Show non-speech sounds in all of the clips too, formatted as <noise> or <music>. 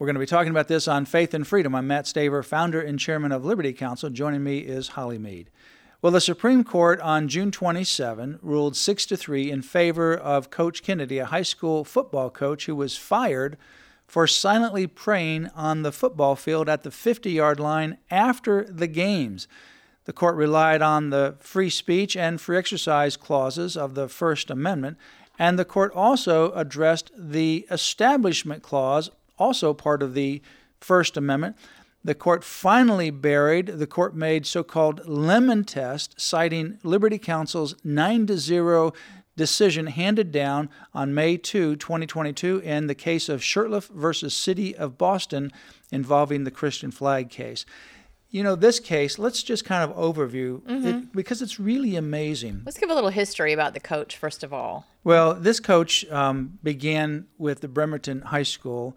We're going to be talking about this on Faith and Freedom. I'm Mat Staver, founder and chairman of Liberty Counsel. Joining me is Holly Mead. Well, the Supreme Court on June 27 ruled 6 to 3 in favor of Coach Kennedy, a high school football coach who was fired for silently praying on the football field at the 50 yard line after the games. The court relied on the free speech and free exercise clauses of the First Amendment, and the court also addressed the Establishment Clause also part of the First Amendment. The court finally buried the court made so called lemon test, citing Liberty Counsel's 9 to 0 decision handed down on May 2, 2022, in the case of Shurtleff versus City of Boston involving the Christian flag case. You know, this case, let's just kind of overview mm-hmm. it, because it's really amazing. Let's give a little history about the coach, first of all. Well, this coach um, began with the Bremerton High School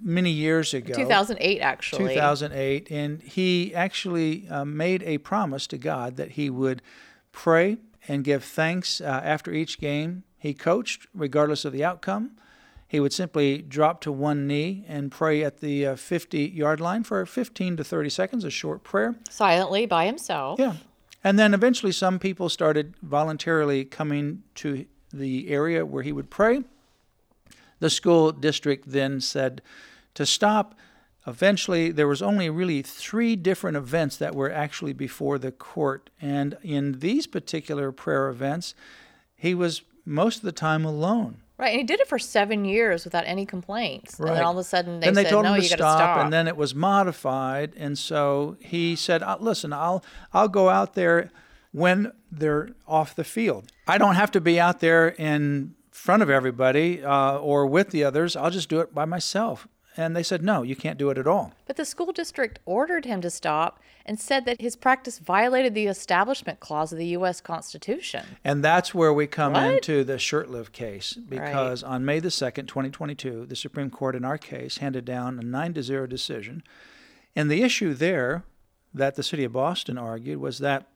many years ago. 2008 actually. 2008 and he actually uh, made a promise to god that he would pray and give thanks uh, after each game he coached regardless of the outcome. He would simply drop to one knee and pray at the uh, 50 yard line for 15 to 30 seconds a short prayer. Silently by himself. Yeah. And then eventually some people started voluntarily coming to the area where he would pray the school district then said to stop. Eventually, there was only really three different events that were actually before the court. And in these particular prayer events, he was most of the time alone. Right, and he did it for seven years without any complaints. Right. And then all of a sudden they, then they said, told "No, him to you stop, stop." And then it was modified, and so he said, uh, "Listen, I'll I'll go out there when they're off the field. I don't have to be out there in front of everybody uh, or with the others. I'll just do it by myself. And they said, no, you can't do it at all. But the school district ordered him to stop and said that his practice violated the Establishment Clause of the U.S. Constitution. And that's where we come what? into the Shurtleff case because right. on May the 2nd, 2022, the Supreme Court in our case handed down a 9 to 0 decision. And the issue there that the city of Boston argued was that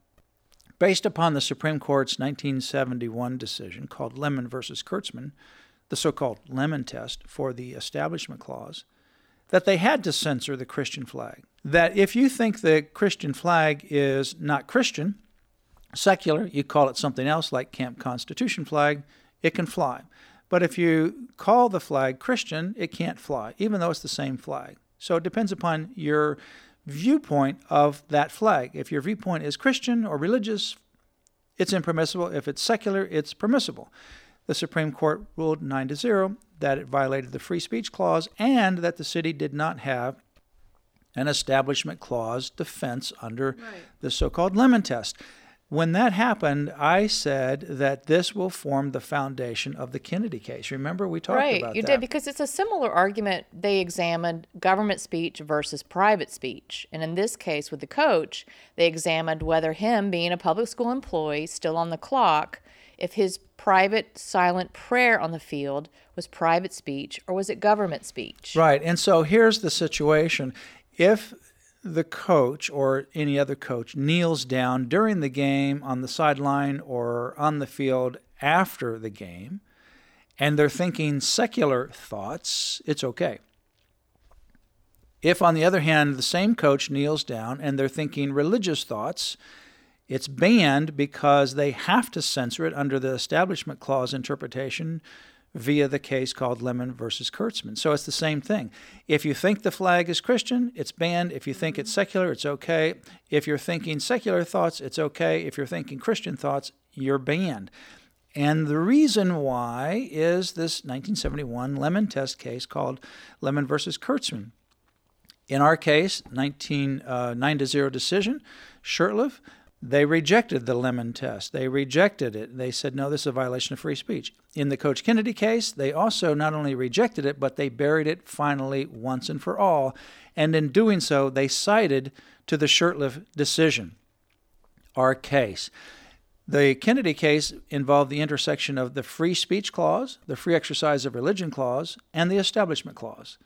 based upon the Supreme Court's 1971 decision called Lemon versus Kurtzman, the so called Lemon test for the Establishment Clause, that they had to censor the Christian flag. That if you think the Christian flag is not Christian, secular, you call it something else like Camp Constitution flag, it can fly. But if you call the flag Christian, it can't fly, even though it's the same flag. So it depends upon your viewpoint of that flag. If your viewpoint is Christian or religious, it's impermissible. If it's secular, it's permissible. The Supreme Court ruled 9 to 0 that it violated the free speech clause and that the city did not have an establishment clause defense under right. the so called lemon test. When that happened, I said that this will form the foundation of the Kennedy case. Remember, we talked right, about that. Right, you did because it's a similar argument. They examined government speech versus private speech, and in this case, with the coach, they examined whether him being a public school employee, still on the clock, if his private silent prayer on the field was private speech or was it government speech. Right, and so here's the situation: if the coach or any other coach kneels down during the game on the sideline or on the field after the game and they're thinking secular thoughts, it's okay. If, on the other hand, the same coach kneels down and they're thinking religious thoughts, it's banned because they have to censor it under the Establishment Clause interpretation via the case called Lemon versus Kurtzman. So it's the same thing. If you think the flag is Christian, it's banned. If you think it's secular, it's okay. If you're thinking secular thoughts, it's okay. If you're thinking Christian thoughts, you're banned. And the reason why is this 1971 Lemon test case called Lemon versus Kurtzman. In our case, 19, uh, 9 to 0 decision, Shurtleff They rejected the Lemon test. They rejected it. They said, no, this is a violation of free speech. In the Coach Kennedy case, they also not only rejected it, but they buried it finally once and for all. And in doing so, they cited to the Shurtleff decision, our case. The Kennedy case involved the intersection of the free speech clause, the free exercise of religion clause, and the establishment clause.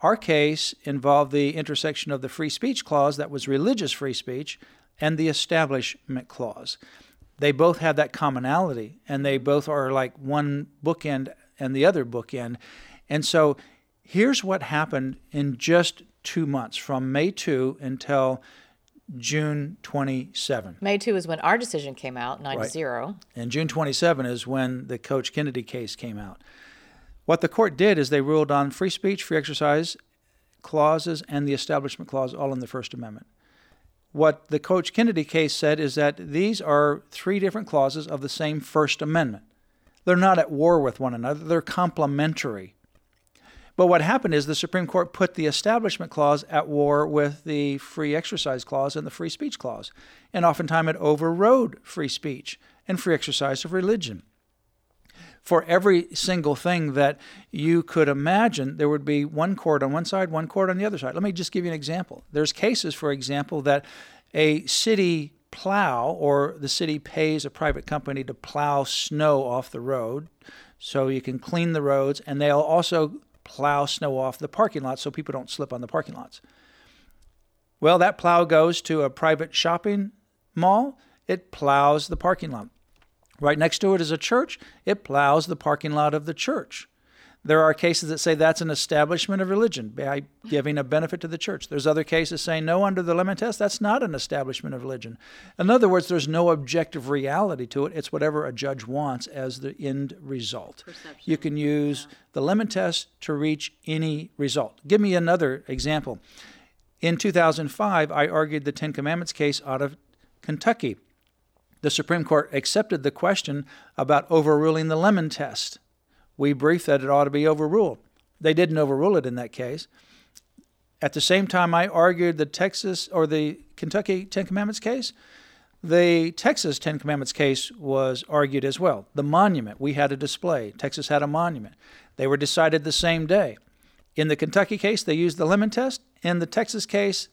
Our case involved the intersection of the free speech clause, that was religious free speech, and the establishment clause. They both have that commonality, and they both are like one bookend and the other bookend. And so here's what happened in just two months from May 2 until June 27. May 2 is when our decision came out, 9 right. to 0. And June 27 is when the Coach Kennedy case came out. What the court did is they ruled on free speech, free exercise clauses, and the Establishment Clause all in the First Amendment. What the Coach Kennedy case said is that these are three different clauses of the same First Amendment. They're not at war with one another, they're complementary. But what happened is the Supreme Court put the Establishment Clause at war with the Free Exercise Clause and the Free Speech Clause. And oftentimes it overrode free speech and free exercise of religion. For every single thing that you could imagine, there would be one court on one side, one court on the other side. Let me just give you an example. There's cases, for example, that a city plow or the city pays a private company to plow snow off the road so you can clean the roads and they'll also plow snow off the parking lot so people don't slip on the parking lots. Well, that plow goes to a private shopping mall, it plows the parking lot. Right next to it is a church, it plows the parking lot of the church. There are cases that say that's an establishment of religion by giving a benefit to the church. There's other cases saying no, under the lemon test, that's not an establishment of religion. In other words, there's no objective reality to it. It's whatever a judge wants as the end result. Perception. You can use yeah. the lemon test to reach any result. Give me another example. In 2005, I argued the Ten Commandments case out of Kentucky. The Supreme Court accepted the question about overruling the lemon test we briefed that it ought to be overruled. They didn't overrule it in that case. At the same time, I argued the Texas or the Kentucky Ten Commandments case. The Texas Ten Commandments case was argued as well. The monument, we had a display. Texas had a monument. They were decided the same day. In the Kentucky case, they used the lemon test. In the Texas case,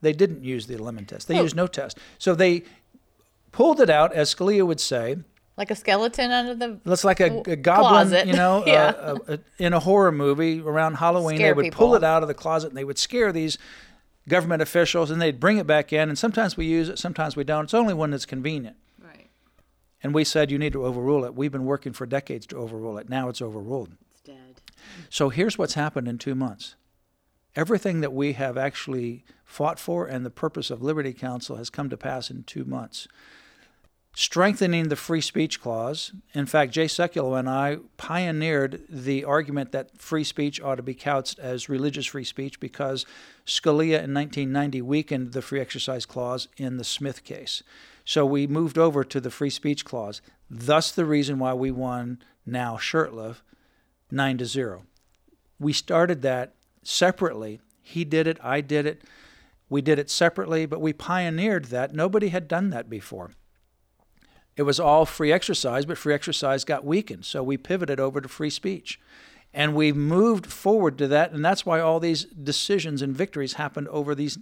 they didn't use the lemon test. They oh. used no test. So they pulled it out, as Scalia would say, like a skeleton under the looks like a, a goblin closet. you know <laughs> yeah. uh, uh, in a horror movie around halloween. Scare they would people. pull it out of the closet and they would scare these government officials and they'd bring it back in. And sometimes we use it sometimes we don't. It's only when it's convenient. Right. And we said you need to overrule it. We've been working for decades to overrule it. Now it's overruled. It's dead. So here's what's happened in two months. Everything that we have actually fought for and the purpose of liberty counsel has come to pass in two months strengthening the free speech clause. In fact, Jay Sekulow and I pioneered the argument that free speech ought to be couched as religious free speech because Scalia in 1990 weakened the free exercise clause in the Smith case. So we moved over to the free speech clause. Thus, the reason why we won now Shurtleff 9 to 0. We started that separately. He did it, I did it. We did it separately, but we pioneered that. Nobody had done that before. It was all free exercise, but free exercise got weakened. So we pivoted over to free speech. And we moved forward to that. And that's why all these decisions and victories happened over these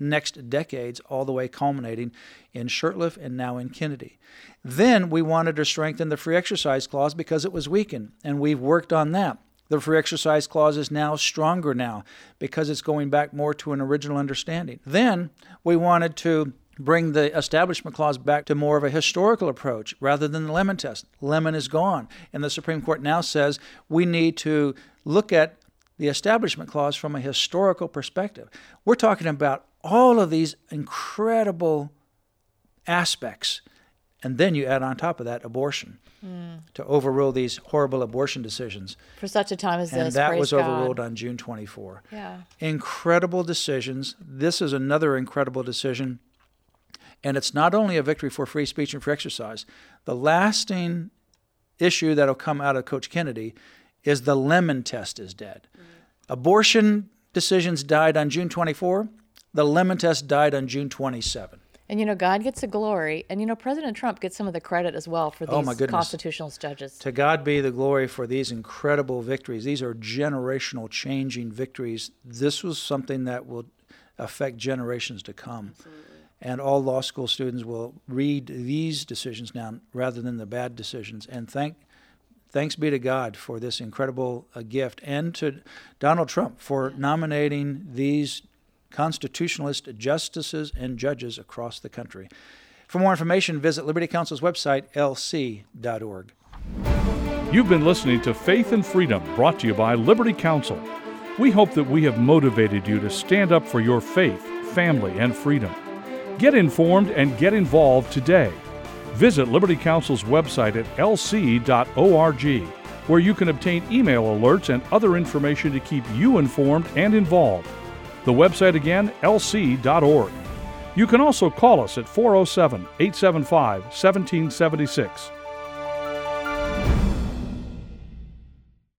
next decades, all the way culminating in Shurtleff and now in Kennedy. Then we wanted to strengthen the free exercise clause because it was weakened. And we've worked on that. The free exercise clause is now stronger now because it's going back more to an original understanding. Then we wanted to bring the Establishment Clause back to more of a historical approach rather than the Lemon test. Lemon is gone. And the Supreme Court now says we need to look at the Establishment Clause from a historical perspective. We're talking about all of these incredible aspects. And then you add on top of that abortion mm. to overrule these horrible abortion decisions. For such a time as and this. And that was God. overruled on June 24. Yeah. Incredible decisions. This is another incredible decision and it's not only a victory for free speech and free exercise. The lasting issue that'll come out of Coach Kennedy is the lemon test is dead. Mm-hmm. Abortion decisions died on June 24. The lemon test died on June 27. And you know, God gets the glory, and you know, President Trump gets some of the credit as well for oh, these constitutional judges. To God be the glory for these incredible victories. These are generational changing victories. This was something that will affect generations to come. Absolutely. And all law school students will read these decisions now rather than the bad decisions. And thank thanks be to God for this incredible uh, gift and to Donald Trump for nominating these constitutionalist justices and judges across the country. For more information, visit Liberty Counsel's website, lc.org. You've been listening to Faith and Freedom, brought to you by Liberty Counsel. We hope that we have motivated you to stand up for your faith, family, and freedom. Get informed and get involved today. Visit Liberty Counsel's website at lc.org, where you can obtain email alerts and other information to keep you informed and involved. The website again, lc.org. You can also call us at 407 875 1776